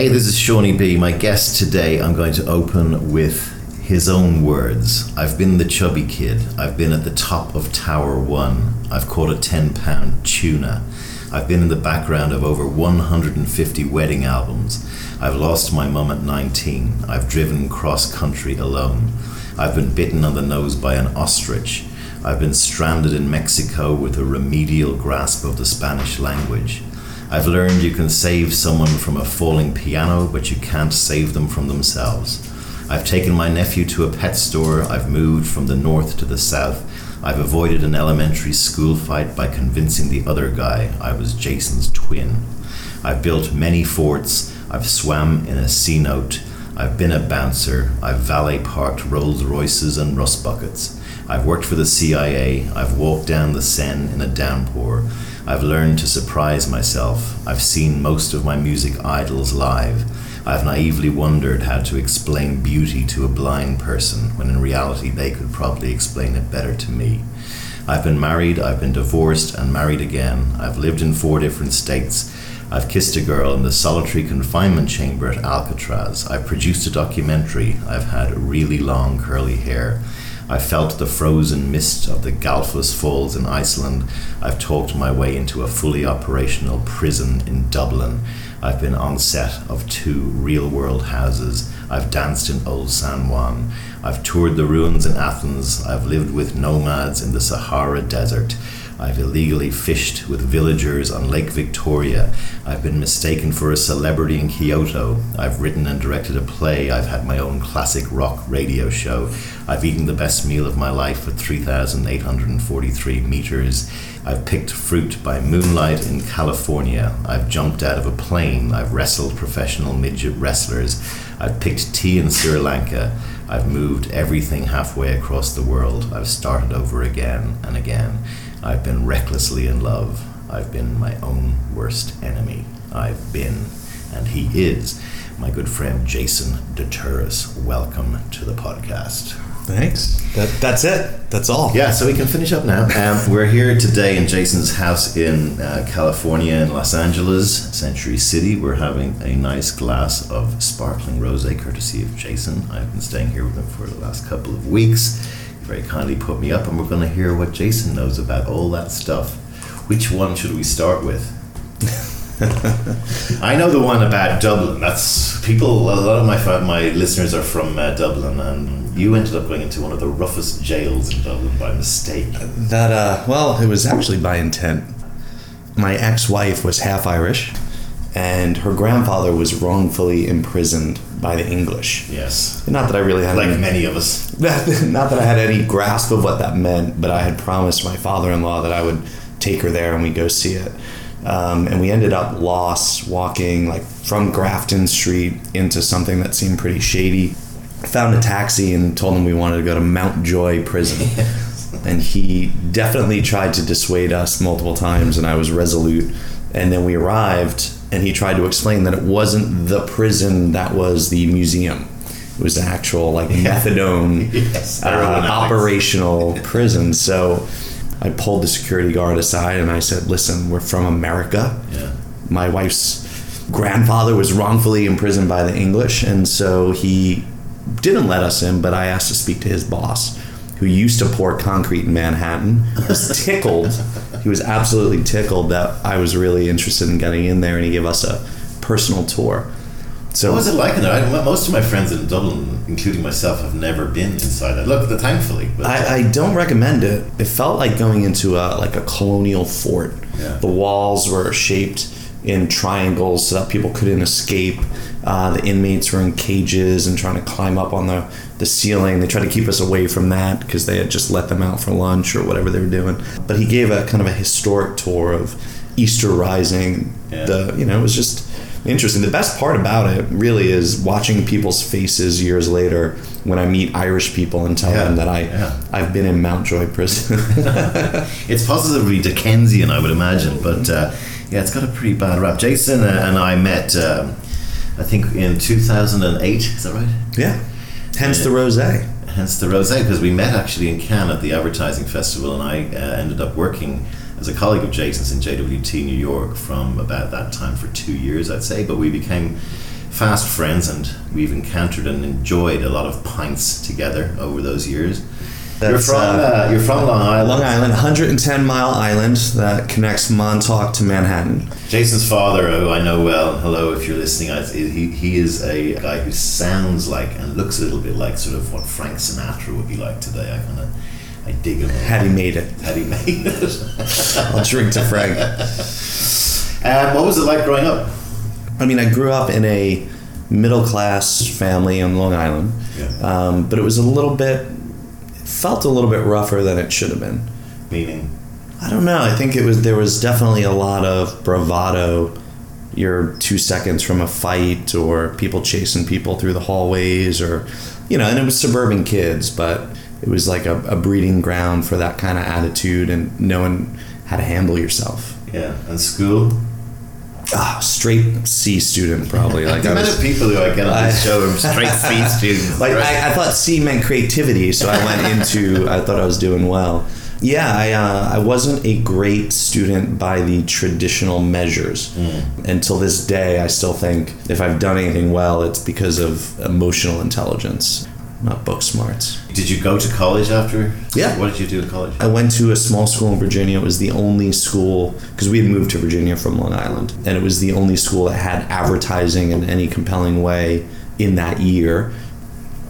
Hey, this is Seaniebee. My guest today, I'm going to open with his own words. I've been the chubby kid. I've been at the top of Tower 1. I've caught a 10 pound tuna. I've been in the background of over 150 wedding albums. I've lost my mum at 19. I've driven cross country alone. I've been bitten on the nose by an ostrich. I've been stranded in Mexico with a remedial grasp of the Spanish language. I've learned you can save someone from a falling piano, but you can't save them from themselves. I've taken my nephew to a pet store. I've moved from the north to the south. I've avoided an elementary school fight by convincing the other guy I was Jason's twin. I've built many forts. I've swam in a cenote. I've been a bouncer. I've valet parked Rolls Royces and rust buckets. I've worked for the CIA. I've walked down the Seine in a downpour. I've learned to surprise myself. I've seen most of my music idols live. I've naively wondered how to explain beauty to a blind person when in reality they could probably explain it better to me. I've been married, I've been divorced and married again. I've lived in four different states. I've kissed a girl in the solitary confinement chamber at Alcatraz. I've produced a documentary. I've had really long curly hair. I felt the frozen mist of the Gullfoss Falls in Iceland. I've talked my way into a fully operational prison in Dublin. I've been on set of two real world houses. I've danced in Old San Juan. I've toured the ruins in Athens. I've lived with nomads in the Sahara Desert. I've illegally fished with villagers on Lake Victoria. I've been mistaken for a celebrity in Kyoto. I've written and directed a play. I've had my own classic rock radio show. I've eaten the best meal of my life at 3,843 meters. I've picked fruit by moonlight in California. I've jumped out of a plane. I've wrestled professional midget wrestlers. I've picked tea in Sri Lanka. I've moved everything halfway across the world. I've started over again and again. I've been recklessly in love. I've been my own worst enemy. I've been, and he is, my good friend Jason DeTurris. Welcome to the podcast. Thanks. That, that's it. That's all. Yeah, so we can finish up now. Um, we're here today in Jason's house in uh, California, in Los Angeles, Century City. We're having a nice glass of sparkling rosé, courtesy of Jason. I've been staying here with him for the last couple of weeks very kindly put me up, and we're going to hear what Jason knows about all that stuff. Which one should we start with? I know the one about Dublin. That's people. A lot of my my listeners are from uh, Dublin, and you ended up going into one of the roughest jails in Dublin by mistake. That uh, well, it was actually by intent. My ex-wife was half Irish, and her grandfather was wrongfully imprisoned by the English. Yes. Not that I really had like any, many of us. not that I had any grasp of what that meant, but I had promised my father-in-law that I would take her there and we go see it. Um, and we ended up lost walking like from Grafton Street into something that seemed pretty shady. Found a taxi and told him we wanted to go to Mountjoy Prison. and he definitely tried to dissuade us multiple times, and I was resolute. And then we arrived, and he tried to explain that it wasn't the prison that was the museum. It was an actual like methadone Yes, uh, operational prison. So I pulled the security guard aside and I said, "Listen, we're from America. Yeah. My wife's grandfather was wrongfully imprisoned by the English, and so he didn't let us in. But I asked to speak to his boss, who used to pour concrete in Manhattan. Was tickled. he was absolutely tickled that I was really interested in getting in there, and he gave us a personal tour. So What was it like in there? I, most of my friends in Dublin, including myself, have never been inside it. Look, thankfully. But, I, I don't recommend it. It felt like going into a like a colonial fort. Yeah. The walls were shaped in triangles so that people couldn't escape. Uh, the inmates were in cages and trying to climb up on the, the ceiling. They tried to keep us away from that because they had just let them out for lunch or whatever they were doing. But he gave a kind of a historic tour of Easter Rising. Yeah. The you know it was just interesting. The best part about it really is watching people's faces years later when I meet Irish people and tell Yeah, them that I yeah. I've been in Mountjoy prison. it's positively Dickensian, I would imagine, but uh, yeah, it's got a pretty bad rap. Jason uh, and I met, um, I think, in 2008. Is that right? yeah. Hence the rosé. Hence the rosé, because we met actually in Cannes at the advertising festival, and I uh, ended up working as a colleague of Jason's in JWT New York from about that time for two years, I'd say. But we became fast friends, and we've encountered and enjoyed a lot of pints together over those years. You're from uh, uh, you're from Long Island. Long Island, 110 mile island that connects Montauk to Manhattan. Jason's father, who I know well, hello if you're listening, I, he, he is a guy who sounds like and looks a little bit like sort of what Frank Sinatra would be like today. I kind of I dig him. Had he made it? Had he made it? I'll drink to Frank. um, what was it like growing up? I mean, I grew up in a middle class family on Long Island, Yeah. um, but it was a little bit, it felt a little bit rougher than it should have been. Meaning, I don't know. I think it was there was definitely a lot of bravado. You're two seconds from a fight, or people chasing people through the hallways, or you know. And it was suburban kids, but it was like a, a breeding ground for that kind of attitude and knowing how to handle yourself. yeah, and school. Ah, straight C student probably. Like the I amount was, of people who I get on this I- show are straight C students. like right? I, I thought C meant creativity, so I went into. I thought I was doing well. Yeah, I uh, I wasn't a great student by the traditional measures. Until this day, I still think if I've done anything well, it's because of emotional intelligence, not book smarts. Did you go to college after? Yeah. What did you do in college? I went to a small school in Virginia. It was the only school because we had moved to Virginia from Long Island, and it was the only school that had advertising in any compelling way in that year.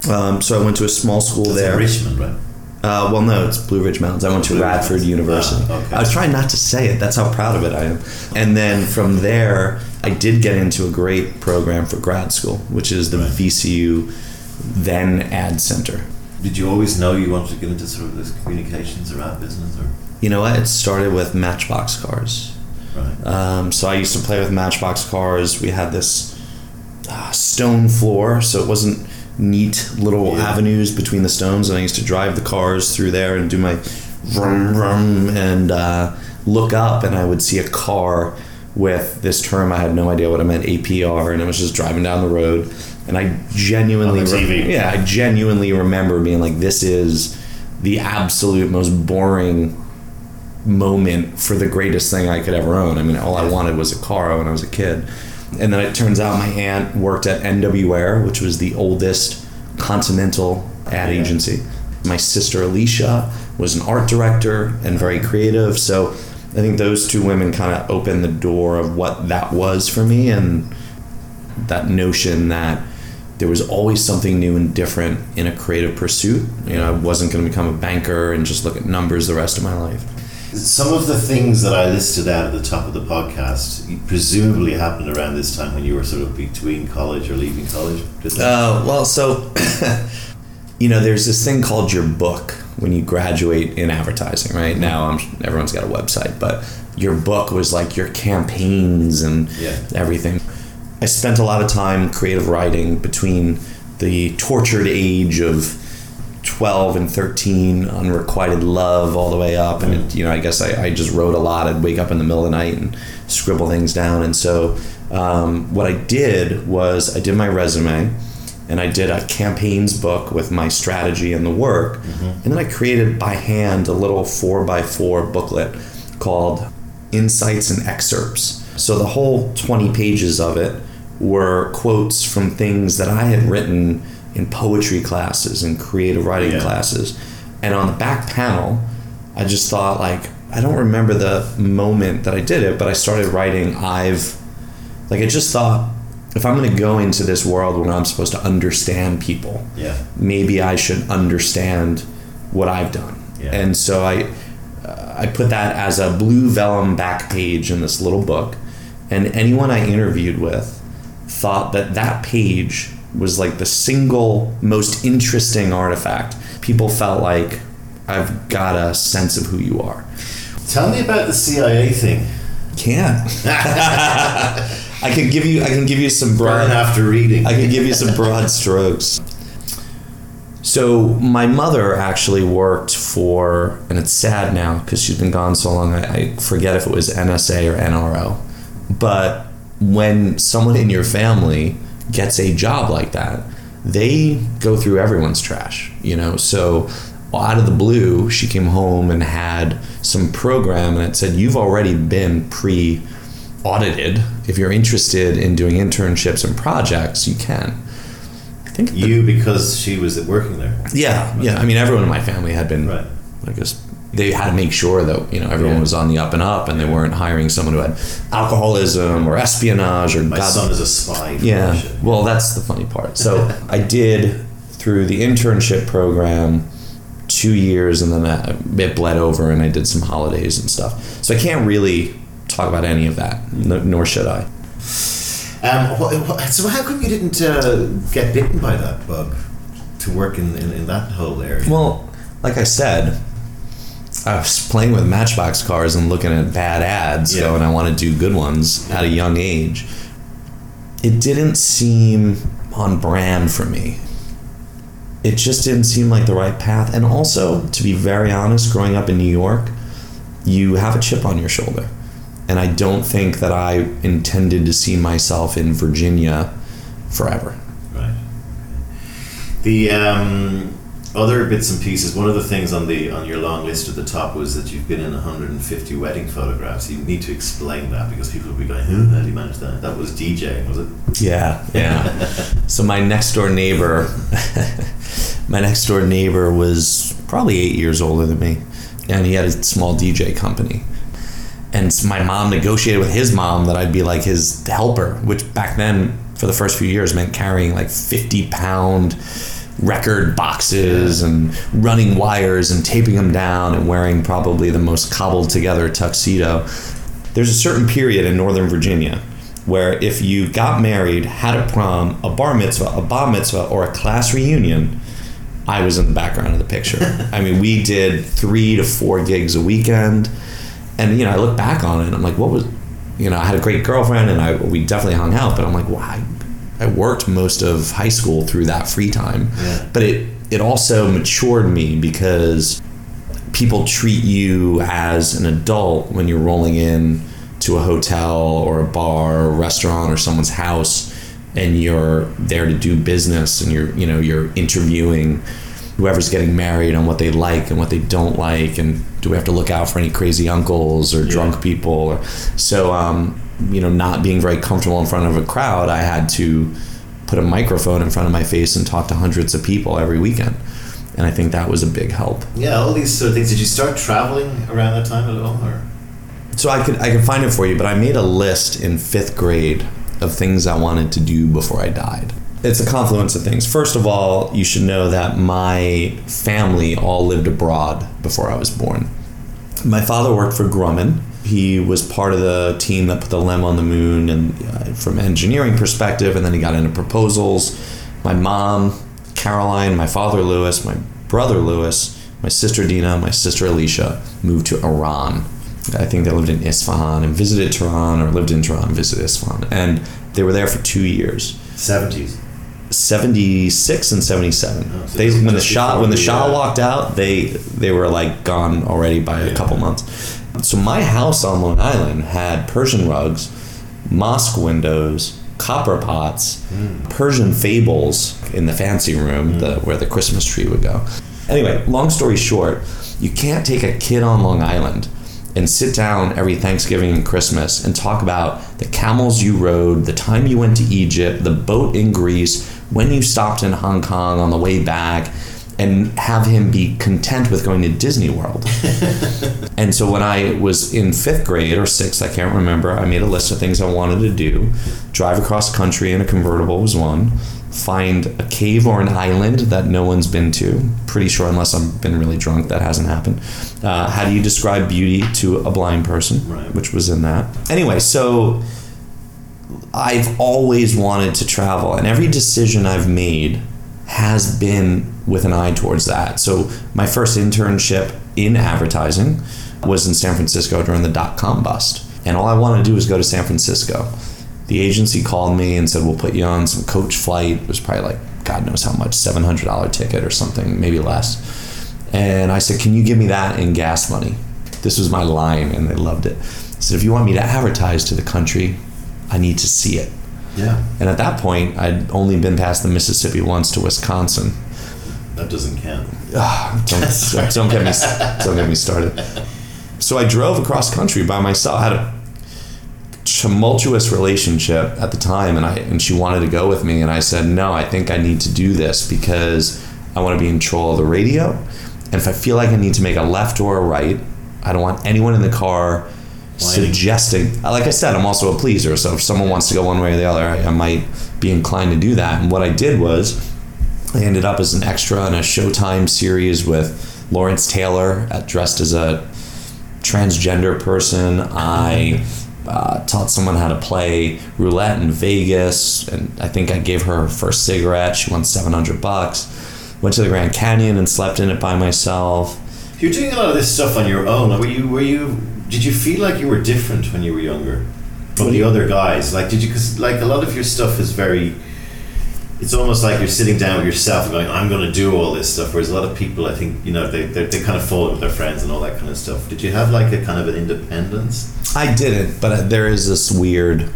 Um, so I went to a small school That's there. in Richmond, right? Uh, well, no, it's Blue Ridge Mountains. I went to Blue Radford Mountains. University. Ah, okay. I was trying not to say it. That's how proud of it I am. And then from there, I did get into a great program for grad school, which is the Right. VCU then Ad Center. Did you always know you wanted to get into sort of this communications or ad business, or You know what? It started with Matchbox cars. right? Um, so I used to play with Matchbox cars. We had this uh, stone floor, so it wasn't neat little Yeah. avenues between the stones. And I used to drive the cars through there and do my vroom vroom and uh, look up, and I would see a car with this term I had no idea what it meant APR, and it was just driving down the road. And I genuinely, TV. yeah, I genuinely remember being like, "This is the absolute most boring moment for the greatest thing I could ever own. I mean, all I wanted was a car when I was a kid. And then it turns out my aunt worked at NW Ayer, which was the oldest continental ad Yeah. agency. My sister Alicia was an art director and very creative. So I think those two women kind of opened the door of what that was for me and that notion that there was always something new and different in a creative pursuit. You know, I wasn't going to become a banker and just look at numbers the rest of my life. Some of the things that I listed out at the top of the podcast presumably happened around this time when you were sort of between college or leaving college. Uh, well, so you know, there's this thing called your book when you graduate in advertising. Right now, I'm, everyone's got a website, but your book was like your campaigns and Yeah. everything. I spent a lot of time creative writing between the tortured age of 12 and 13, unrequited love all the way up. And, it, you know, I guess I, I just wrote a lot. I'd wake up in the middle of the night and scribble things down. And so um, what I did was I did my resume and I did a campaigns book with my strategy and the work. And then I created by hand a little four by four booklet called Insights and Excerpts. So the whole 20 pages of it were quotes from things that I had written in poetry classes and creative writing Yeah. classes. And on the back panel, I just thought like I don't remember the moment that I did it, but I started writing I've like I just thought if I'm going to go into this world where I'm supposed to understand people, yeah. maybe I should understand what I've done. Yeah. And so I uh, I put that as a blue vellum back page in this little book, and anyone I interviewed with thought that that page was like the single most interesting artifact. People felt like I've got a sense of who you are. Tell me about the CIA thing. Can't. I can give you I can give you some broad Burn after reading. I can give you some broad strokes. So my mother actually worked for, and it's sad now because she's been gone so long. I, I forget if it was NSA or NRO, but when someone in your family gets a job like that, they go through everyone's trash, you know. So out of the blue, she came home and had some program, and it said, "You've already been pre." audited. If you're interested in doing internships and projects, you can. I think the- You because she was working there. yeah, yeah. I mean, everyone in my family had been, Right. I guess, they had to make sure that you know everyone Yeah. was on the up and up, and they weren't hiring someone who had alcoholism or espionage or My God- son is a spy. yeah. Well, that's the funny part. So I did through the internship program two years, and then I, it bled over, and I did some holidays and stuff. So I can't really talk about any of that, n- nor should I. Um, wha- wha- so how come you didn't uh, get bitten by that bug to work in, in, in that whole area? Well, like I said, I was playing with Matchbox cars and looking at bad ads, Yeah. going, I want to do good ones at a young age. It didn't seem on brand for me. It just didn't seem like the right path. And also, to be very honest, growing up in New York, you have a chip on your shoulder. And I don't think that I intended to see myself in Virginia forever. Right. The um, other bits and pieces. One of the things on the on your long list at the top was that you've been in 150 wedding photographs. You need to explain that because people will be going, "Who? How do you manage that?" That was DJing, was it? Yeah, yeah. so my next door neighbor, my next door neighbor was probably eight years older than me, and he had a small DJ company. And my mom negotiated with his mom that I'd be like his helper, which back then, for the first few years, meant carrying like fifty pound record boxes and running wires and taping them down and wearing probably the most cobbled together tuxedo. There's a certain period in Northern Virginia where if you got married, had a prom, a bar mitzvah, a bar mitzvah, or a class reunion, I was in the background of the picture. I mean, we did three to four gigs a weekend, and you know, I look back on it, and I'm like, what was, you know, I had a great girlfriend, and I we definitely hung out, but I'm like, why? I worked most of high school through that free time, Yeah. but it it also matured me because people treat you as an adult when you're rolling in to a hotel or a bar or a restaurant or someone's house and you're there to do business and you're you know you're interviewing whoever's getting married on what they like and what they don't like and do we have to look out for any crazy uncles or drunk people or so um, you know not being very comfortable in front of a crowd i had to put a microphone in front of my face and talk to hundreds of people every weekend and i think that was a big help Yeah, all these sort of things. Did you start traveling around that time at all, or? So I could I could find it for you, but I made a list in fifth grade of things I wanted to do before I died. It's a confluence of things. First of all, you should know that my family all lived abroad before I was born. My father worked for Grumman. He was part of the team that put the LEM on the moon, and uh, from an engineering perspective, and then he got into proposals. My mom, Caroline, my father Lewis, my brother Lewis, my sister Dina, my sister Alicia moved to Iran. I think they lived in Isfahan and visited Tehran, or lived in Tehran and visited Isfahan, and they were there for two years. 70s. 76 and 77. Oh, so they when the Shah when the Shah uh, walked out, they they were like gone already by a couple months. So my house on Long Island had Persian rugs, mosque windows, copper pots, Hmm. Persian fables in the fancy room, the, where the Christmas tree would go. Anyway, long story short, you can't take a kid on Long Island and sit down every Thanksgiving and Christmas and talk about the camels you rode, the time you went to Egypt, the boat in Greece, when you stopped in Hong Kong on the way back, and have him be content with going to Disney World. and so when I was in fifth grade or sixth, I can't remember, I made a list of things I wanted to do. Drive across country in a convertible was one. Find a cave or an island that no one's been to. Pretty sure, unless I've been really drunk, that hasn't happened. Uh, how do you describe beauty to a blind person? Right. Which was in that. Anyway, so I've always wanted to travel, and every decision I've made has been with an eye towards that. So my first internship in advertising was in San Francisco during the dot com bust, and all I wanted to do was go to San Francisco. The agency called me and said, "We'll put you on some coach flight." It was probably like God knows how much, seven hundred dollar ticket or something, maybe less. And I said, "Can you give me that in gas money?" This was my line, and they loved it. I said, "If you want me to advertise to the country, I need to see it." Yeah, And at that point, I'd only been past the Mississippi once to Wisconsin. that doesn't count. Ah, don't, don't get me don't get me started. So I drove across country by myself. I had a tumultuous relationship at the time, and I and she wanted to go with me, and I said no. I think I need to do this because I want to be in control of the radio, and if I feel like I need to make a left or a right, I don't want anyone in the car suggesting. Like I said, I'm also a pleaser, so if someone wants to go one way or the other, I, I might be inclined to do that. And what I did was, I ended up as an extra in a Showtime series with Lawrence Taylor, uh, dressed as a transgender person. I uh, taught someone how to play roulette in Vegas, and I think I gave her her first cigarette. She won 700 bucks. Went to the Grand Canyon and slept in it by myself. You're doing a lot of this stuff on your own. Were you? Were you? Did you feel like you were different when you were younger from the other guys? Like, did you? Because like a lot of your stuff is very. It's almost like you're sitting down with yourself and going, "I'm going to do all this stuff." Whereas a lot of people, I think, you know, they they, they kind of fall with their friends and all that kind of stuff. Did you have like a kind of an independence? I didn't, but uh, there is this weird.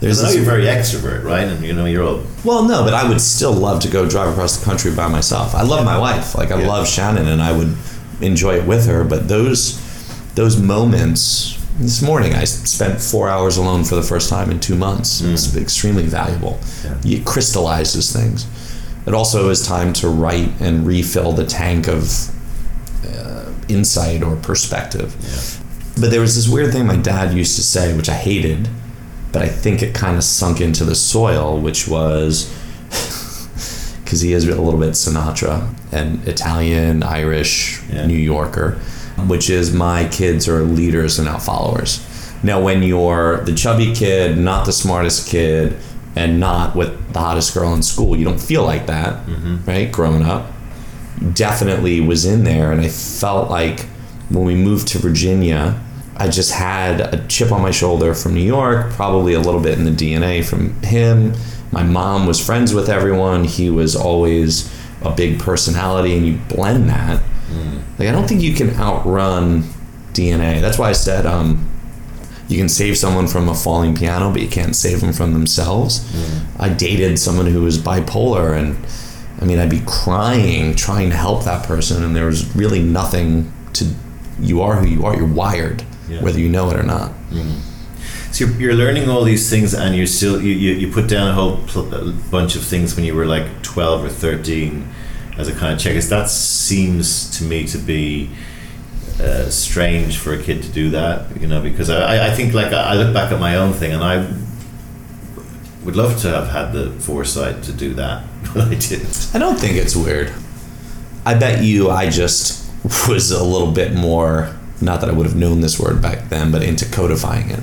There's I know you're very extrovert, right? And you know, you're all Well, no, but I would still love to go drive across the country by myself. I love my wife. Like I Yeah. love Shannon and I would enjoy it with her, but those those moments this morning I spent 4 hours alone for the first time in 2 months. It's extremely valuable. Yeah. It crystallizes things. It also is time to write and refill the tank of uh, insight or perspective. But there was this weird thing my dad used to say, which I hated, but I think it kind of sunk into the soil, which was because he is a little bit Sinatra and Italian, Irish, Yeah. New Yorker, which is my kids are leaders and not followers. Now, when you're the chubby kid, not the smartest kid, and not with the hottest girl in school, you don't feel like that, mm-hmm. right? Growing up definitely was in there and I felt like when we moved to Virginia I just had a chip on my shoulder from New York probably a little bit in the DNA from him my mom was friends with everyone he was always a big personality and you blend that like I don't think you can outrun DNA that's why I said um you can save someone from a falling piano but you can't save them from themselves I dated someone who was bipolar and I mean, I'd be crying trying to help that person, and there was really nothing to. You are who you are. You're wired, Yeah. whether you know it or not. So you're, you're learning all these things, and you're still you, you, you put down a whole pl- bunch of things when you were like twelve or thirteen, as a kind of checklist. That seems to me to be uh, strange for a kid to do that, you know, because I, I- think like I look back at my own thing, and I would love to have had the foresight to do that, but I didn't. I don't think it's weird. I bet you I just was a little bit more, not that I would have known this word back then, but into codifying it.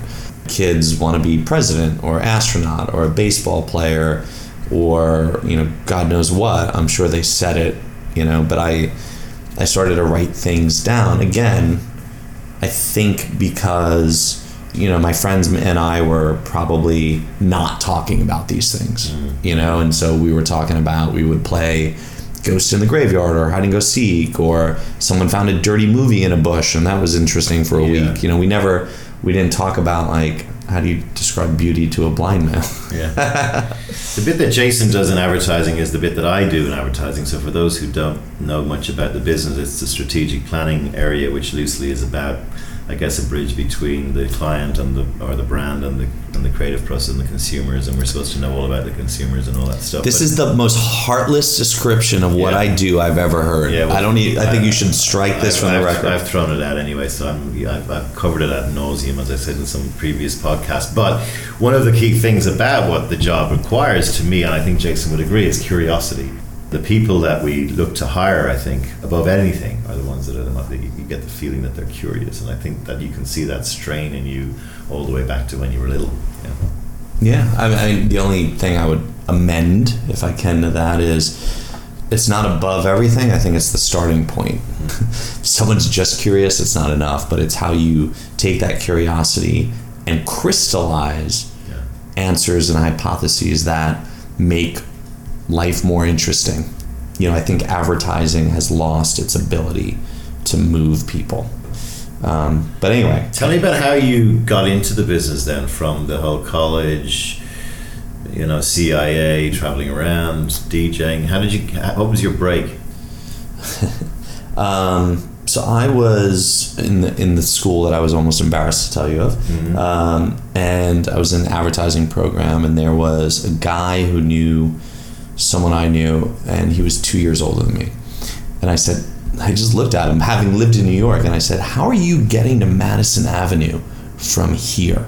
Kids want to be president or astronaut or a baseball player or, you know, God knows what. I'm sure they said it, you know, but I I started to write things down. Again, I think because you know my friends and I were probably not talking about these things, mm-hmm. you know, and so we were talking about we would play Ghost in the Graveyard or Hide and Go Seek or someone found a dirty movie in a bush and that was interesting for a Yeah. week. You know, we never we didn't talk about like how do you describe beauty to a blind man? Yeah. the bit that Jason does in advertising is the bit that I do in advertising. So for those who don't know much about the business, it's the strategic planning area, which loosely is about, I guess, a bridge between the client and the or the brand and the and the creative process and the consumers. And we're supposed to know all about the consumers and all that stuff. This But- is the most heartless description of what Yeah. I do I've ever heard. Yeah, well, I don't need, I think you should strike this I've, from the I've- record. I've thrown it out anyway, so I'm, I've, I've covered it ad nauseum, as I said in some previous podcasts. But one of the key things about what the job requires to me, and I think Jason would agree, is curiosity. The people that we look to hire, I think, above anything, are the ones that are the most, that you get the feeling that they're curious, and I think that you can see that strain in you all the way back to when you were little. Yeah. Yeah, I mean, the only thing I would amend, if I can, to that is it's not above everything. I think it's the starting point. if someone's just curious, it's not enough, but it's how you take that curiosity and crystallize Yeah. answers and hypotheses that make life more interesting. You know, I think advertising has lost its ability to move people. Um, but anyway, Tell me about how you got into the business then, from the whole college, you know, CIA, traveling around, DJing. How did you? What was your break? Um, So I was in the in the school that I was almost embarrassed to tell you of, um, and I was in the advertising program, and there was a guy who knew someone I knew, and he was two years older than me, and I said, I just looked at him, having lived in New York, and I said, "How are you getting to Madison Avenue from here?"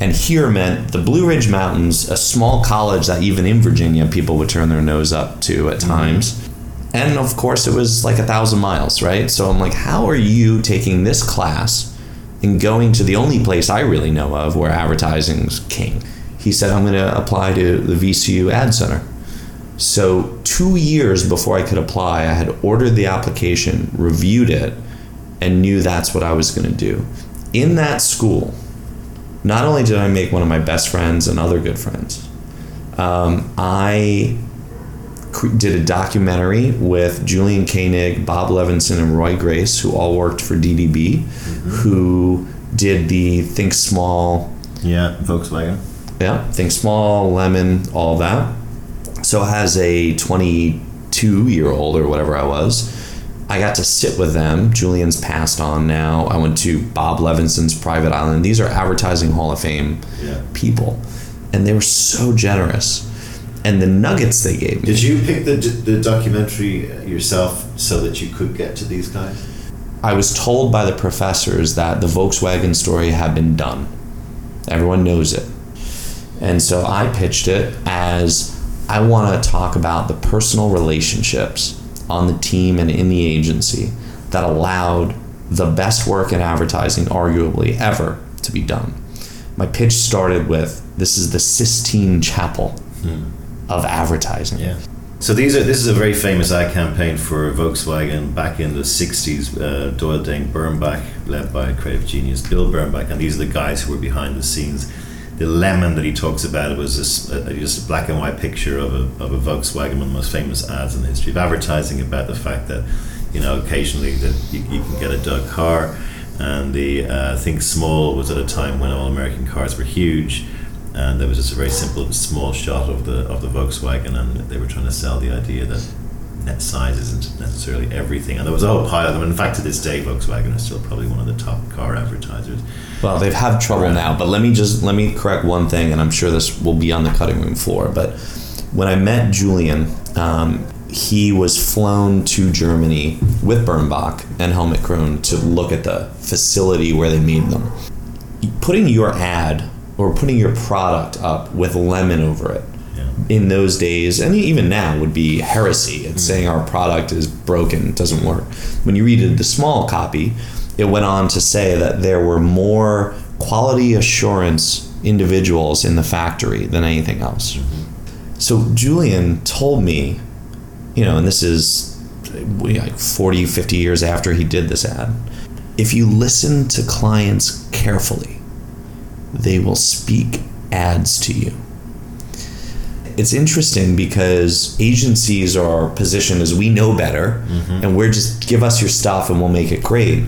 And here meant the Blue Ridge Mountains, a small college that even in Virginia people would turn their nose up to at mm-hmm. times. And of course, it was like a thousand miles, right? So I'm like, how are you taking this class and going to the only place I really know of where advertising's king? He said, I'm going to apply to the VCU Ad Center. So, two years before I could apply, I had ordered the application, reviewed it, and knew that's what I was going to do. In that school, not only did I make one of my best friends and other good friends, um, I did a documentary with Julian Koenig, Bob Levenson, and Roy Grace, who all worked for DDB, who did the Think Small, Yeah, Volkswagen. Yeah, Think Small, Lemon, all that. So as a 22 year old or whatever I was, I got to sit with them. Julian's passed on now. I went to Bob Levenson's Private Island. These are advertising Hall of Fame Yeah. people, and they were so generous. And the nuggets they gave me. Did you pick the, the documentary yourself so that you could get to these guys? I was told by the professors that the Volkswagen story had been done. Everyone knows it. And so I pitched it as I want to talk about the personal relationships on the team and in the agency that allowed the best work in advertising, arguably ever, to be done. My pitch started with this is the Sistine Chapel of advertising. Yeah. So these are this is a very famous ad campaign for Volkswagen back in the '60s. Uh, Doyle Dane Bernbach, led by creative genius Bill Bernbach, and these are the guys who were behind the scenes. The lemon that he talks about was this, uh, just a black and white picture of a, of a Volkswagen, one of the most famous ads in the history of advertising, about the fact that you know occasionally that you, you can get a dug car, and the uh, Think Small was at a time when all American cars were huge and there was just a very simple small shot of the of the Volkswagen, and they were trying to sell the idea that net size isn't necessarily everything. And there was a whole pile of them. In fact, to this day, Volkswagen is still probably one of the top car advertisers. Well, they've had trouble now, but let me just let me correct one thing, and I'm sure this will be on the cutting room floor. But when I met Julian, um, he was flown to Germany with Bernbach and Helmut Krone to look at the facility where they made them. Putting your ad or putting your product up with lemon over it. In those days and even now would be heresy. It's hmm. saying our product is broken, it doesn't work. When you read it, the small copy, it went on to say that there were more quality assurance individuals in the factory than anything else. Mm-hmm. So Julian told me, you know, and this is like 40, 50 years after he did this ad, if you listen to clients carefully, they will speak ads to you it's interesting because agencies are positioned as we know better mm-hmm. and we're just give us your stuff and we'll make it great.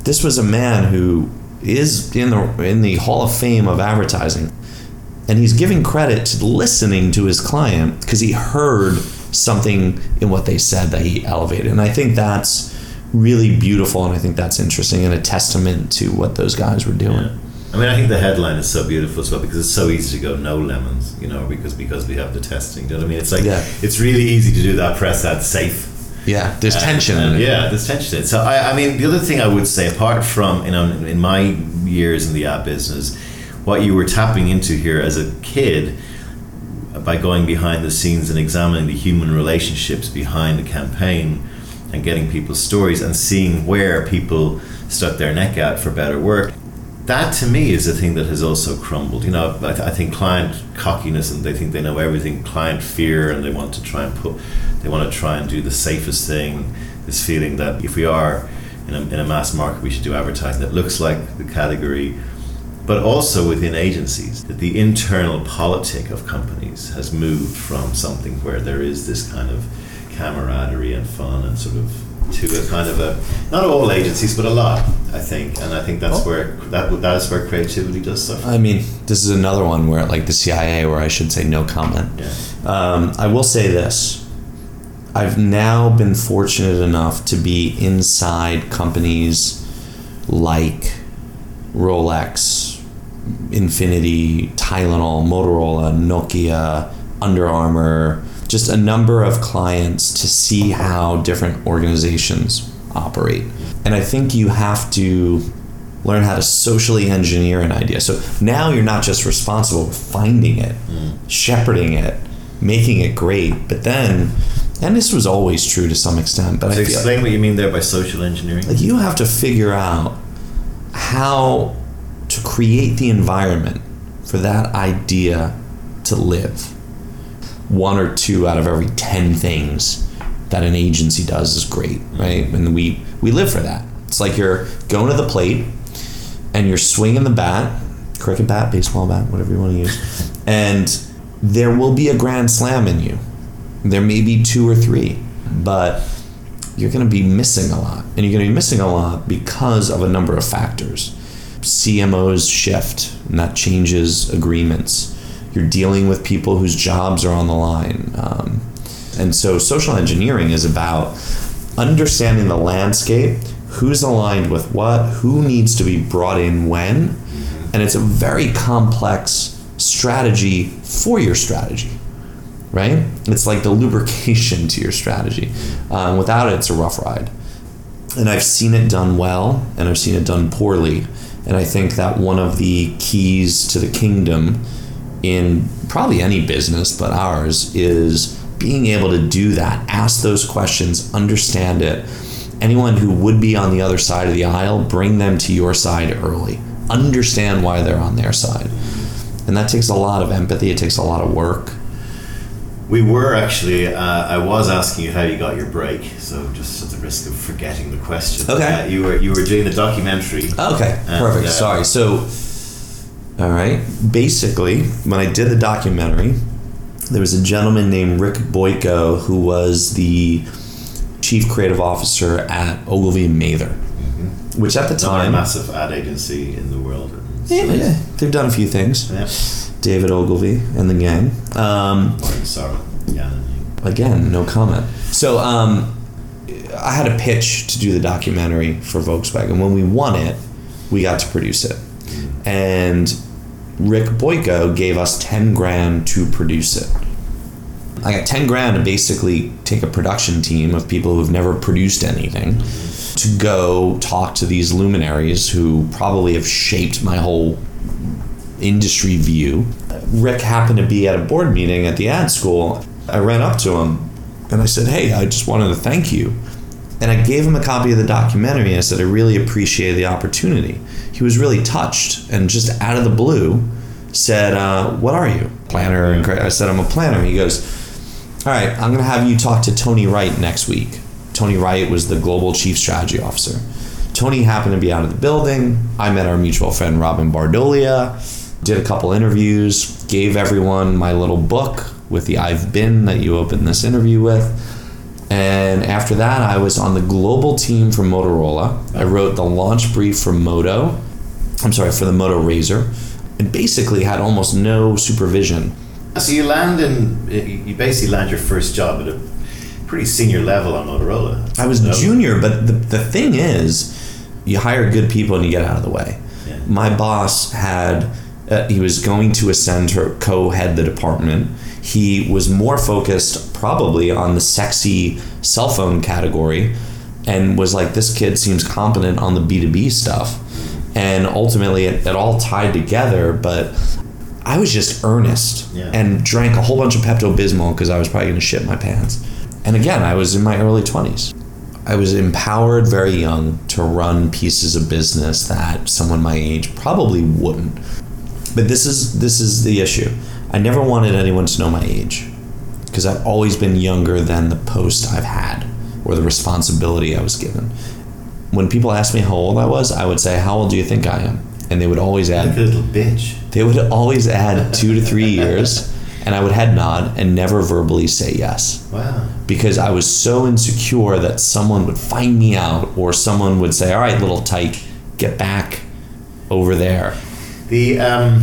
This was a man who is in the in the hall of fame of advertising and he's giving credit to listening to his client because he heard something in what they said that he elevated and i think that's really beautiful and i think that's interesting and a testament to what those guys were doing. Yeah. I mean, I think the headline is so beautiful as well because it's so easy to go no lemons, you know, because because we have the testing. Do you know what I mean? It's like Yeah. it's really easy to do that press ad safe. yeah there's And- tension and in it yeah, there's tension in it. So I, I mean, the other thing I would say, apart from you know, in my years in the ad business, what you were tapping into here as a kid by going behind the scenes and examining the human relationships behind the campaign and getting people's stories and seeing where people stuck their neck out for better work. That to me is a thing that has also crumbled. You know, I, th- I think client cockiness and they think they know everything, client fear, and they want to try and put, they want to try and do the safest thing. This feeling that if we are in a, in a mass market, we should do advertising that looks like the category but also within agencies. That the internal politic of companies has moved from something where there is this kind of camaraderie and fun and sort of to a kind of a not all agencies but a lot I think and I think that's Oh. where that that is where creativity does suffer. I mean, this is another one where, like the CIA, where I should say no comment. Yeah. Um, I will say this: I've now been fortunate enough to be inside companies like Rolex, Infiniti, Tylenol, Motorola, Nokia, Under Armour, just a number of clients to see how different organizations operate. And I think you have to learn how to socially engineer an idea. So now you're not just responsible for finding it, mm. shepherding it, making it great, but then, and this was always true to some extent, but So I feel explain what you mean there by social engineering. like you have to figure out how to create the environment for that idea to live. One or two out of every 10 things that an agency does is great, right? Mm-hmm. And we we live for that. It's like you're going to the plate and you're swinging the bat, cricket bat, baseball bat, whatever you want to use, and there will be a grand slam in you. There may be two or three, but you're going to be missing a lot. And you're going to be missing a lot because of a number of factors. CMOs shift, and that changes agreements. You're dealing with people whose jobs are on the line. Um, and so social engineering is about understanding the landscape, who's aligned with what, who needs to be brought in when. And it's a very complex strategy for your strategy right? It's like the lubrication to your strategy. Um, without it, it's a rough ride. And I've seen it done well, and I've seen it done poorly. And I think that one of the keys to the kingdom in probably any business, but ours, is being able to do that, ask those questions, understand it. Anyone who would be on the other side of the aisle, bring them to your side early. Understand why they're on their side. And that takes a lot of empathy, it takes a lot of work. We were actually. Uh, I was asking you how you got your break, so just at the risk of forgetting the question. Okay. Uh, you were you were doing the documentary. Okay, And, perfect. uh, Sorry. So, all right. Basically, when I did the documentary, there was a gentleman named Rick Boyko who was the chief creative officer at Ogilvy and Mather, which at the time Another massive ad agency in the world. yeah, yeah, they've done a few things. Yeah. David Ogilvy and the gang. Um, Yeah. again, no comment. So um, I had a pitch to do the documentary for Volkswagen. When we won it, we got to produce it, and Rick Boyko gave us ten grand to produce it. I got ten grand to basically take a production team of people who've never produced anything to go talk to these luminaries who probably have shaped my whole industry view. Rick happened to be at a board meeting at the ad school. I ran up to him and I said, Hey, I just wanted to thank you. And I gave him a copy of the documentary and I said, I really appreciate the opportunity. He was really touched and just out of the blue said, uh, What are you? Planner. And I said, I'm a planner. He goes, All right, I'm going to have you talk to Tony Wright next week. Tony Wright was the global chief strategy officer. Tony happened to be out of the building. I met our mutual friend Robin Bardolia, did a couple interviews, gave everyone my little book with the I've been that you opened this interview with. And after that, I was on the global team for Motorola. I wrote the launch brief for Moto. I'm sorry, for the Moto RAZR, and basically had almost no supervision. So you land in. You basically land your first job at a pretty senior level on Motorola. I was No? junior, but the, the thing is, you hire good people and you get out of the way. Yeah. My boss had, uh, he was going to ascend her co head the department. He was more focused probably on the sexy cell phone category and was like, this kid seems competent on the B2B stuff. And ultimately, it, it all tied together, but I was just earnest Yeah. and drank a whole bunch of Pepto Bismol because I was probably going to shit my pants. And again, I was in my early 20s. I was empowered very young to run pieces of business that someone my age probably wouldn't. But this is this is the issue. I never wanted anyone to know my age because I've always been younger than the post I've had or the responsibility I was given. When people asked me how old I was, I would say, "How old do you think I am?" And they would always add Like a little bitch. they would always add 2 to 3 years and I would head nod and never verbally say yes Wow. because I was so insecure that someone would find me out or someone would say, "All right, little tyke, get back over there." The um,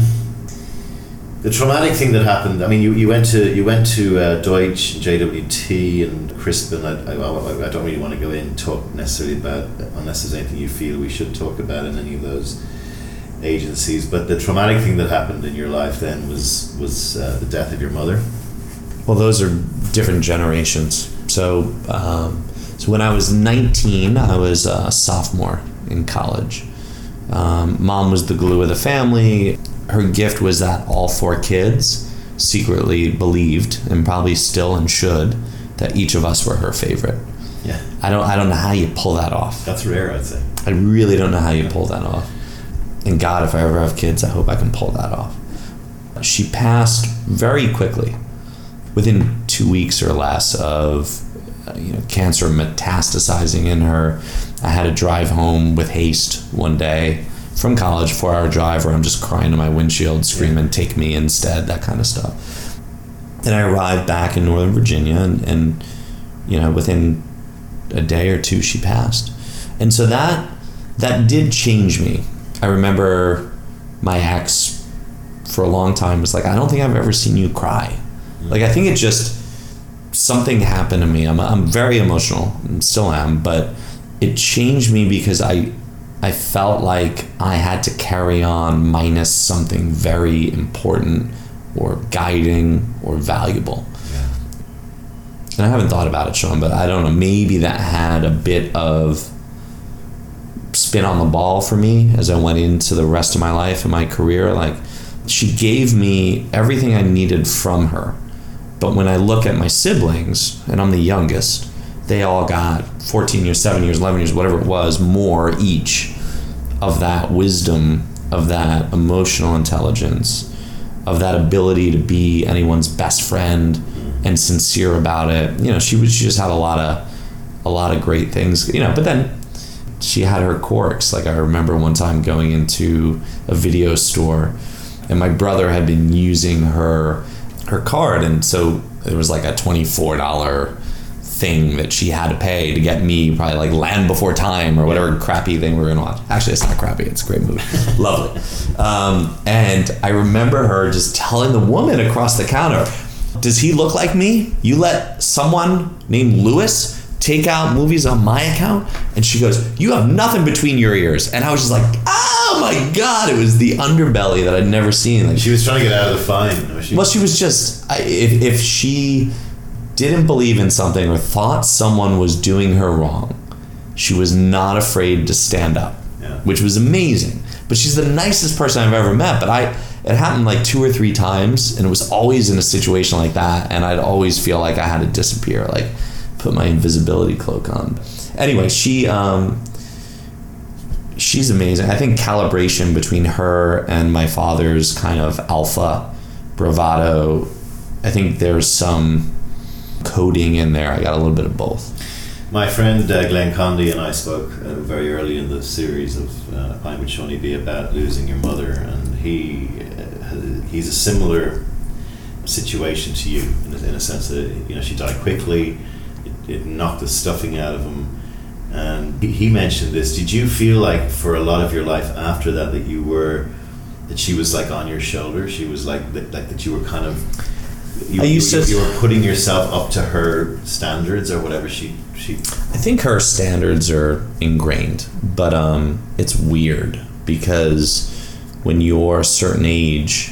the traumatic thing that happened. I mean, you, you went to you went to uh, Deutsch, JWT, and Crispin. I, I, I don't really want to go in and talk necessarily about unless there's anything you feel we should talk about in any of those agencies. But the traumatic thing that happened in your life then was was uh, the death of your mother. Well, those are different generations. So, um, so when I was 19, I was a sophomore in college. Um, mom was the glue of the family. Her gift was that all four kids secretly believed, and probably still and should, that each of us were her favorite. Yeah, I don't. I don't know how you pull that off. that's rare, I'd say. I really don't know how you pull that off. And God, if I ever have kids, I hope I can pull that off. She passed very quickly, within two weeks or less of uh, you know cancer metastasizing in her. I had to drive home with haste one day from college, four hour drive, where I'm just crying to my windshield, screaming, "Take me instead!" That kind of stuff. And I arrived back in Northern Virginia, and, and you know within a day or two, she passed. And so that that did change me. I remember my ex for a long time was like, I don't think I've ever seen you cry. Mm. Like I think it just something happened to me. I'm I'm very emotional, and still am, but it changed me because I I felt like I had to carry on minus something very important or guiding or valuable. And I haven't thought about it, Sean, but I don't know. Maybe that had a bit of spin on the ball for me as I went into the rest of my life and my career. Like, she gave me everything I needed from her. But when I look at my siblings, and I'm the youngest, they all got 14 years, 7 years, 11 years, whatever it was, more each of that wisdom, of that emotional intelligence, of that ability to be anyone's best friend and sincere about it. You know, she was she just had a lot of a lot of great things, you know, but then she had her quirks. Like I remember one time going into a video store and my brother had been using her her card and so it was like a $24 thing that she had to pay to get me probably like Land Before Time or whatever crappy thing we were gonna watch. Actually, it's not crappy. It's a great movie. Lovely. Um, and I remember her just telling the woman across the counter, "Does he look like me? You let someone named Lewis." Take out movies on my account, and she goes, "You have nothing between your ears." And I was just like, "Oh my god!" It was the underbelly that I'd never seen. Like She was trying to get out of the fine. She? well, she was just if if she didn't believe in something or thought someone was doing her wrong, she was not afraid to stand up, Yeah. which was amazing. But she's the nicest person I've ever met. But I it happened like two or three times, and it was always in a situation like that, and I'd always feel like I had to disappear, like put my invisibility cloak on. Anyway, she um, she's amazing. I think calibration between her and my father's kind of alpha bravado. I think there's some coding in there. I got a little bit of both. My friend uh, Glenn Condy and I spoke uh, very early in the series of uh, Pint with Seaniebee about losing your mother, and he uh, he's a similar situation to you in a, in a sense that you know she died quickly, it, it knocked the stuffing out of him, and he, he mentioned this. Did you feel like for a lot of your life after that that you were that she was like on your shoulder? She was like that, like that you were kind of. You, I used you, to- you were putting yourself up to her standards or whatever she she I think her standards are ingrained, but um, it's weird because when you're a certain age,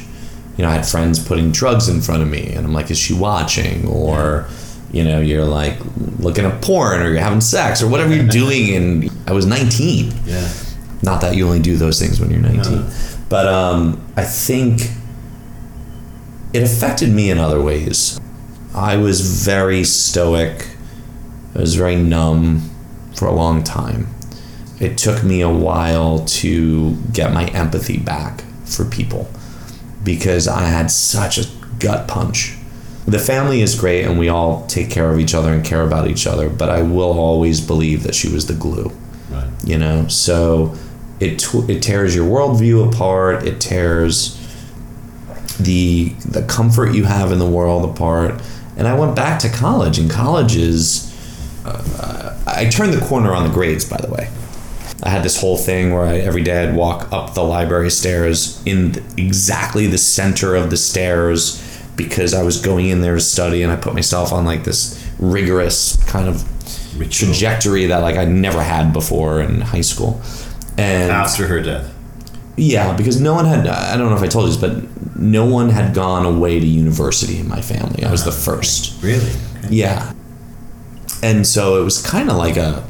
you know, I had friends putting drugs in front of me, and I'm like, is she watching? Or, you know, you're like looking at porn or you're having sex or whatever you're doing. And I was 19. yeah Not that you only do those things when you're 19. No. But um, I think it affected me in other ways. I was very stoic. I was very numb for a long time. It took me a while to get my empathy back for people because I had such a gut punch. The family is great and we all take care of each other and care about each other, but I will always believe that she was the glue right you know so it tw- it tears your worldview apart it tears the the comfort you have in the world apart and i went back to college and college is uh, i turned the corner on the grades by the way I had this whole thing where I, every day I'd walk up the library stairs in exactly the center of the stairs because I was going in there to study, and I put myself on like this rigorous kind of Ritual. trajectory that like I never had before in high school. And After her death. Yeah, because no one had, I don't know if I told you this, but no one had gone away to university in my family. I was the ah, first. Really? Okay. Yeah. And so it was kind of like a,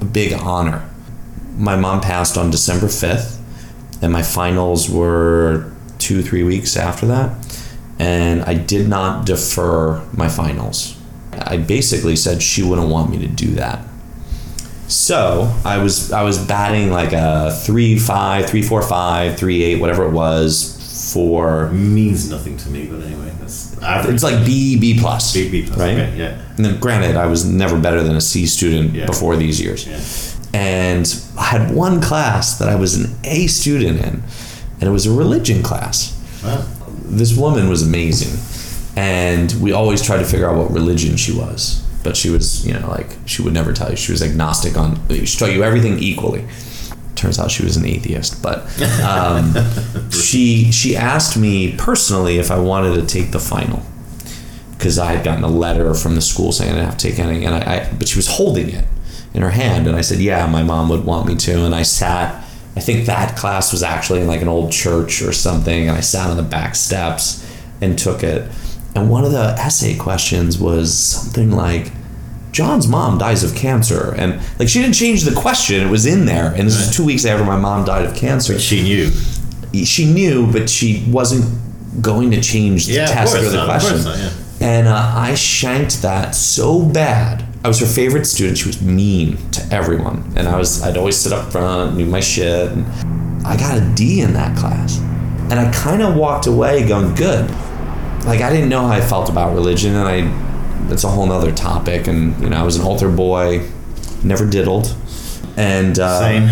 a big honor. My mom passed on December 5th, and my finals were two, three weeks after that. And I did not defer my finals. I basically said she wouldn't want me to do that. So I was I was batting like a three five, three four five, three eight, whatever it was for Means nothing to me, but anyway, that's average. it's like B B plus. B, B plus. right? Okay, yeah. And then, granted, I was never better than a C student Yeah. before these years. Yeah. And I had one class that I was an A student in, and it was a religion class. Well, This woman was amazing, and we always tried to figure out what religion she was. But she was, you know, like she would never tell you. She was agnostic on. She taught you everything equally. Turns out she was an atheist, but um, she she asked me personally if I wanted to take the final because I had gotten a letter from the school saying I didn't have to take anything, and I, I but she was holding it in her hand, and I said, yeah, my mom would want me to, and I sat. I think that class was actually in like an old church or something, and I sat on the back steps and took it. And one of the essay questions was something like, John's mom dies of cancer, and like she didn't change the question; it was in there. And this was two weeks after my mom died of cancer. she knew. She knew, but she wasn't going to change the Yeah, test or the not, question. not, yeah. And uh, I shanked that so bad. I was her favorite student. She was mean to everyone, and I was I'd always sit up front, do my shit. And I got a D in that class, and I kind of walked away going good. Like I didn't know how I felt about religion, and I it's a whole nother topic. And you know, I was an altar boy, never diddled, and uh, Same.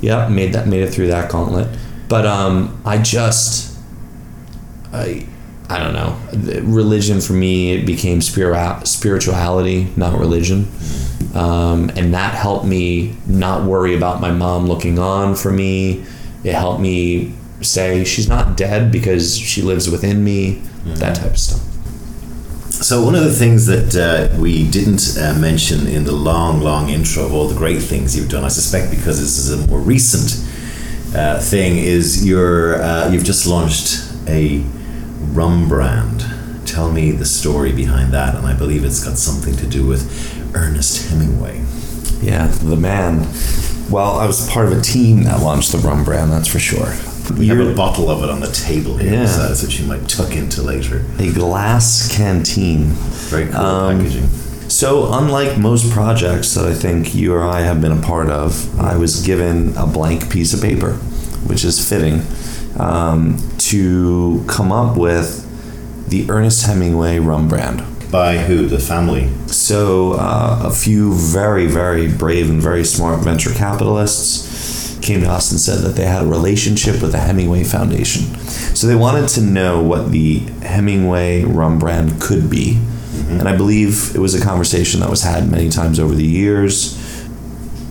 Yep, made that made it through that gauntlet. But um, I just, I, I don't know. Religion for me it became spiri- spirituality, not religion, um, and that helped me not worry about my mom looking on for me. It helped me say she's not dead because she lives within me. That type of stuff. So one of the things that uh, we didn't uh, mention in the long, long intro of all the great things you've done, I suspect because this is a more recent uh, thing, is your uh, you've just launched a rum brand. Tell me the story behind that, and I believe it's got something to do with Ernest Hemingway. Yeah, the man. Well, I was part of a team that launched the rum brand. That's for sure. We have a bottle of it on the table here, Yeah. beside us, which you might tuck into later. A glass canteen. Very cool Um, packaging. So, unlike most projects that I think you or I have been a part of, I was given a blank piece of paper, which is fitting, um, to come up with the Ernest Hemingway rum brand. By who? The family. So, uh, a few very, very brave and very smart venture capitalists came to us and said that they had a relationship with the Hemingway Foundation. So, they wanted to know what the Hemingway rum brand could be. Mm-hmm. And I believe it was a conversation that was had many times over the years.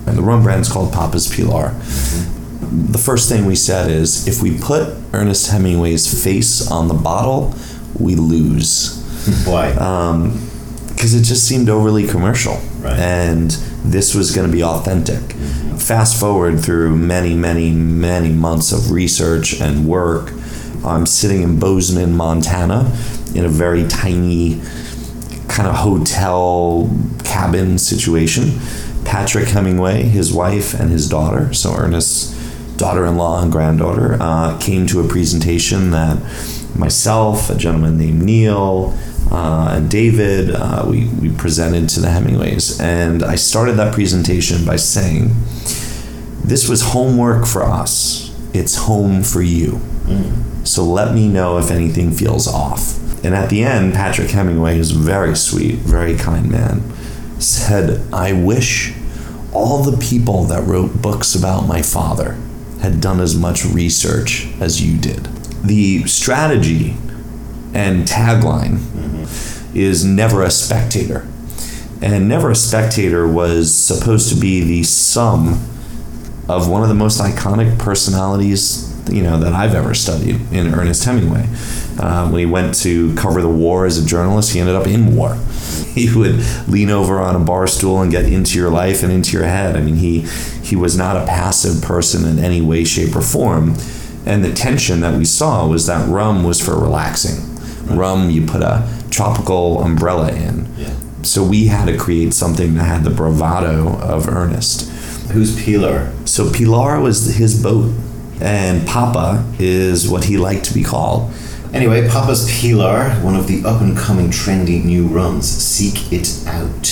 And the rum brand is called Papa's Pilar. Mm-hmm. The first thing we said is if we put Ernest Hemingway's face on the bottle, we lose Why? Um, because it just seemed overly commercial. Right. And this was going to be authentic. Fast forward through many, many, many months of research and work. I'm sitting in Bozeman, Montana, in a very tiny kind of hotel cabin situation. Patrick Hemingway, his wife, and his daughter, so Ernest's daughter in law and granddaughter, uh, came to a presentation that myself, a gentleman named Neil, uh, and David, uh, we, we presented to the Hemingways. And I started that presentation by saying, This was homework for us, it's home for you. So let me know if anything feels off. And at the end, Patrick Hemingway, who's very sweet, very kind man, said, I wish all the people that wrote books about my father had done as much research as you did. The strategy and tagline is never a spectator. And never a spectator was supposed to be the sum of one of the most iconic personalities you know that I've ever studied in Ernest Hemingway. Uh, when he went to cover the war as a journalist, he ended up in war. He would lean over on a bar stool and get into your life and into your head. I mean, he he was not a passive person in any way, shape, or form. And the tension that we saw was that rum was for relaxing. Rum, you put a tropical umbrella in. Yeah. So we had to create something that had the bravado of Ernest. Who's Pilar? So Pilar was his boat and Papa is what he liked to be called. Anyway, Papa's Pilar, one of the up and coming trendy new runs. Seek it out.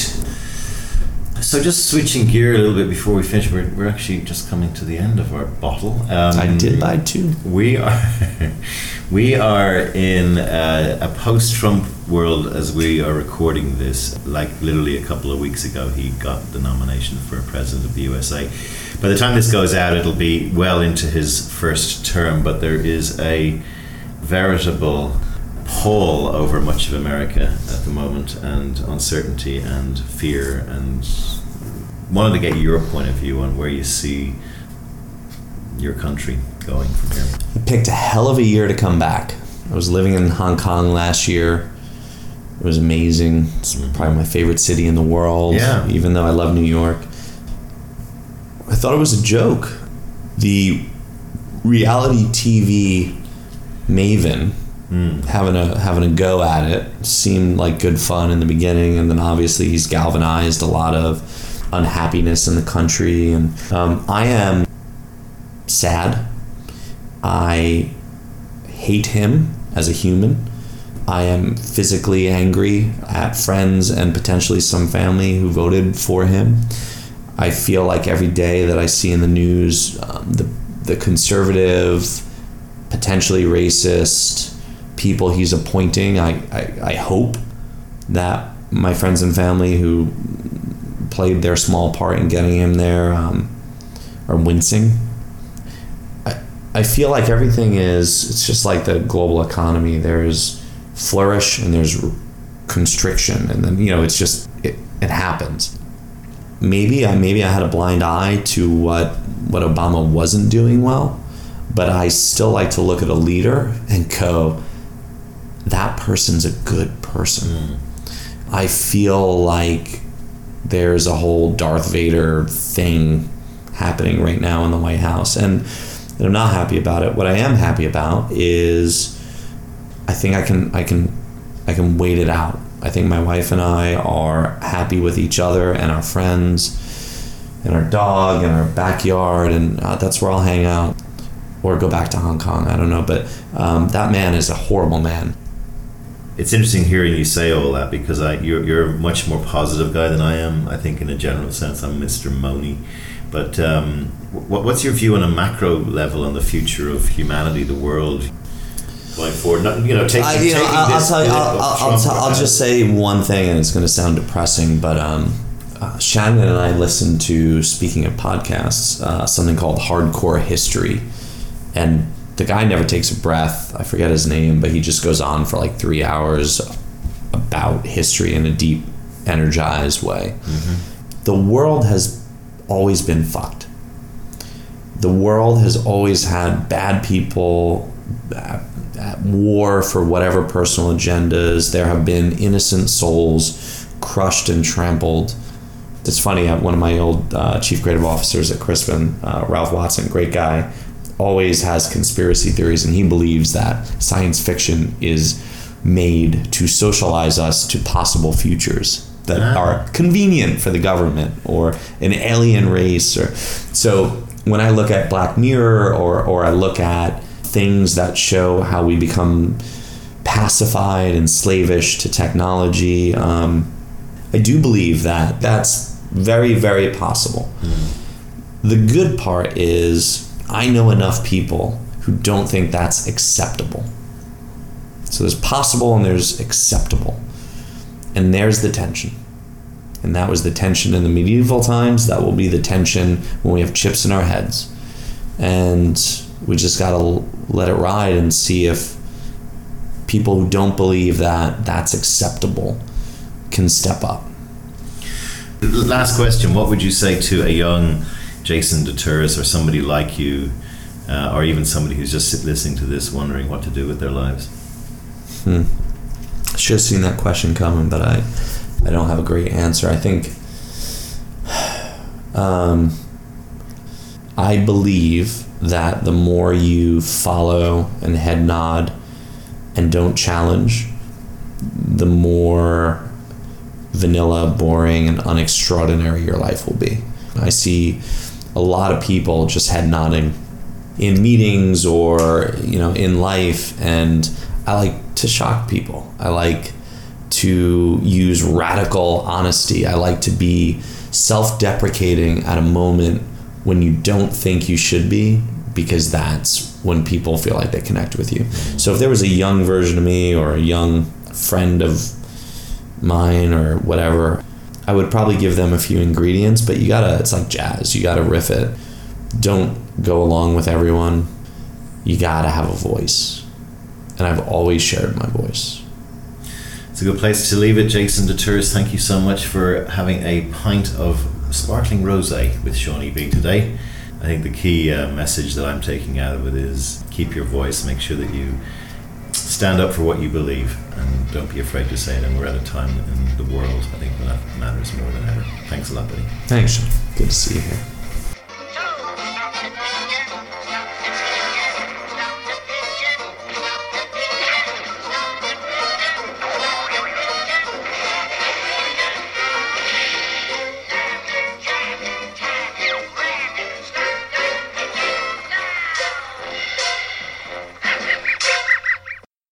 So, just switching gear a little bit before we finish, we're, we're actually just coming to the end of our bottle. Um, I did buy two. We are, we are in a, a post-Trump world as we are recording this. Like literally a couple of weeks ago, he got the nomination for president of the USA. By the time this goes out, it'll be well into his first term, but there is a veritable pall over much of America at the moment, and uncertainty and fear. And wanted to get your point of view on where you see your country going from here. I picked a hell of a year to come back. I was living in Hong Kong last year. It was amazing. It's mm-hmm. probably my favorite city in the world. Yeah. Even though I love New York. I thought it was a joke. The reality TV maven mm. having a having a go at it seemed like good fun in the beginning, and then obviously he's galvanized a lot of unhappiness in the country. And um, I am sad. I hate him as a human. I am physically angry at friends and potentially some family who voted for him. I feel like every day that I see in the news um, the the conservative, potentially racist people he's appointing. I, I, I hope that my friends and family who played their small part in getting him there um, are wincing. I, feel like everything is, it's just like the global economy. There's flourish and there's constriction. And then, you know, it's just, it, it happens maybe I maybe I had a blind eye to what what Obama wasn't doing well, but I still like to look at a leader and go, that person's a good person. Mm. I feel like there's a whole Darth Vader thing happening right now in the White House, and, I'm not happy about it. What I am happy about is I think I can I can I can wait it out. I think my wife and I are happy with each other and our friends and our dog and our backyard, and uh, that's where I'll hang out or go back to Hong Kong. I don't know, but um, that man is a horrible man. It's interesting hearing you say all that because I, you're, you're a much more positive guy than I am. I think, in a general sense, I'm Mr. Money. But um, what, what's your view on a macro level on the future of humanity, the world? going forward. Not, you know, taking, I, you know, I'll, I'll you. I'll, I'll, I'll, I'll just say one thing, and it's going to sound depressing, but um, uh, Shannon and I listened to, speaking of podcasts, uh, something called Hardcore History, and the guy never takes a breath. I forget his name, but he just goes on for like three hours about history in a deep, energized way. Mm-hmm. The world has always been fucked. The world has always had bad people, at war for whatever personal agendas. There have been innocent souls crushed and trampled. It's funny, one of my old uh, chief creative officers at Crispin, uh, Ralph Watson, great guy, always has conspiracy theories, and he believes that science fiction is made to socialize us to possible futures that ah. are convenient for the government or an alien race or so when I look at Black Mirror or or I look at things that show how we become pacified and slavish to technology. Um, I do believe that that's very, very possible. Mm. The good part is I know enough people who don't think that's acceptable. So there's possible and there's acceptable. And there's the tension. And that was the tension in the medieval times. That will be the tension when we have chips in our heads. And we just got to let it ride and see if people who don't believe that that's acceptable can step up. Last question What would you say to a young Jason DeTurris or somebody like you, uh, or even somebody who's just listening to this wondering what to do with their lives? Hmm. Should have seen that question coming, but I, I don't have a great answer. I think, um, I believe that the more you follow and head nod and don't challenge, the more vanilla, boring, and unextraordinary your life will be. I see a lot of people just head nodding in meetings or you know in life, and I like to shock people. I like to use radical honesty. I like to be self-deprecating at a moment when you don't think you should be because that's when people feel like they connect with you. So if there was a young version of me or a young friend of mine or whatever, I would probably give them a few ingredients, but you gotta, it's like jazz, you gotta riff it. Don't go along with everyone. You gotta have a voice. And I've always shared my voice. It's a good place to leave it. Jason DeTurris, thank you so much for having a pint of sparkling rosé with Sean B today. I think the key uh, message that I'm taking out of it is keep your voice, make sure that you stand up for what you believe and don't be afraid to say it. And we're at a time in the world, I think, when that matters more than ever. Thanks a lot, buddy. Thanks, Sean. Good to see you here.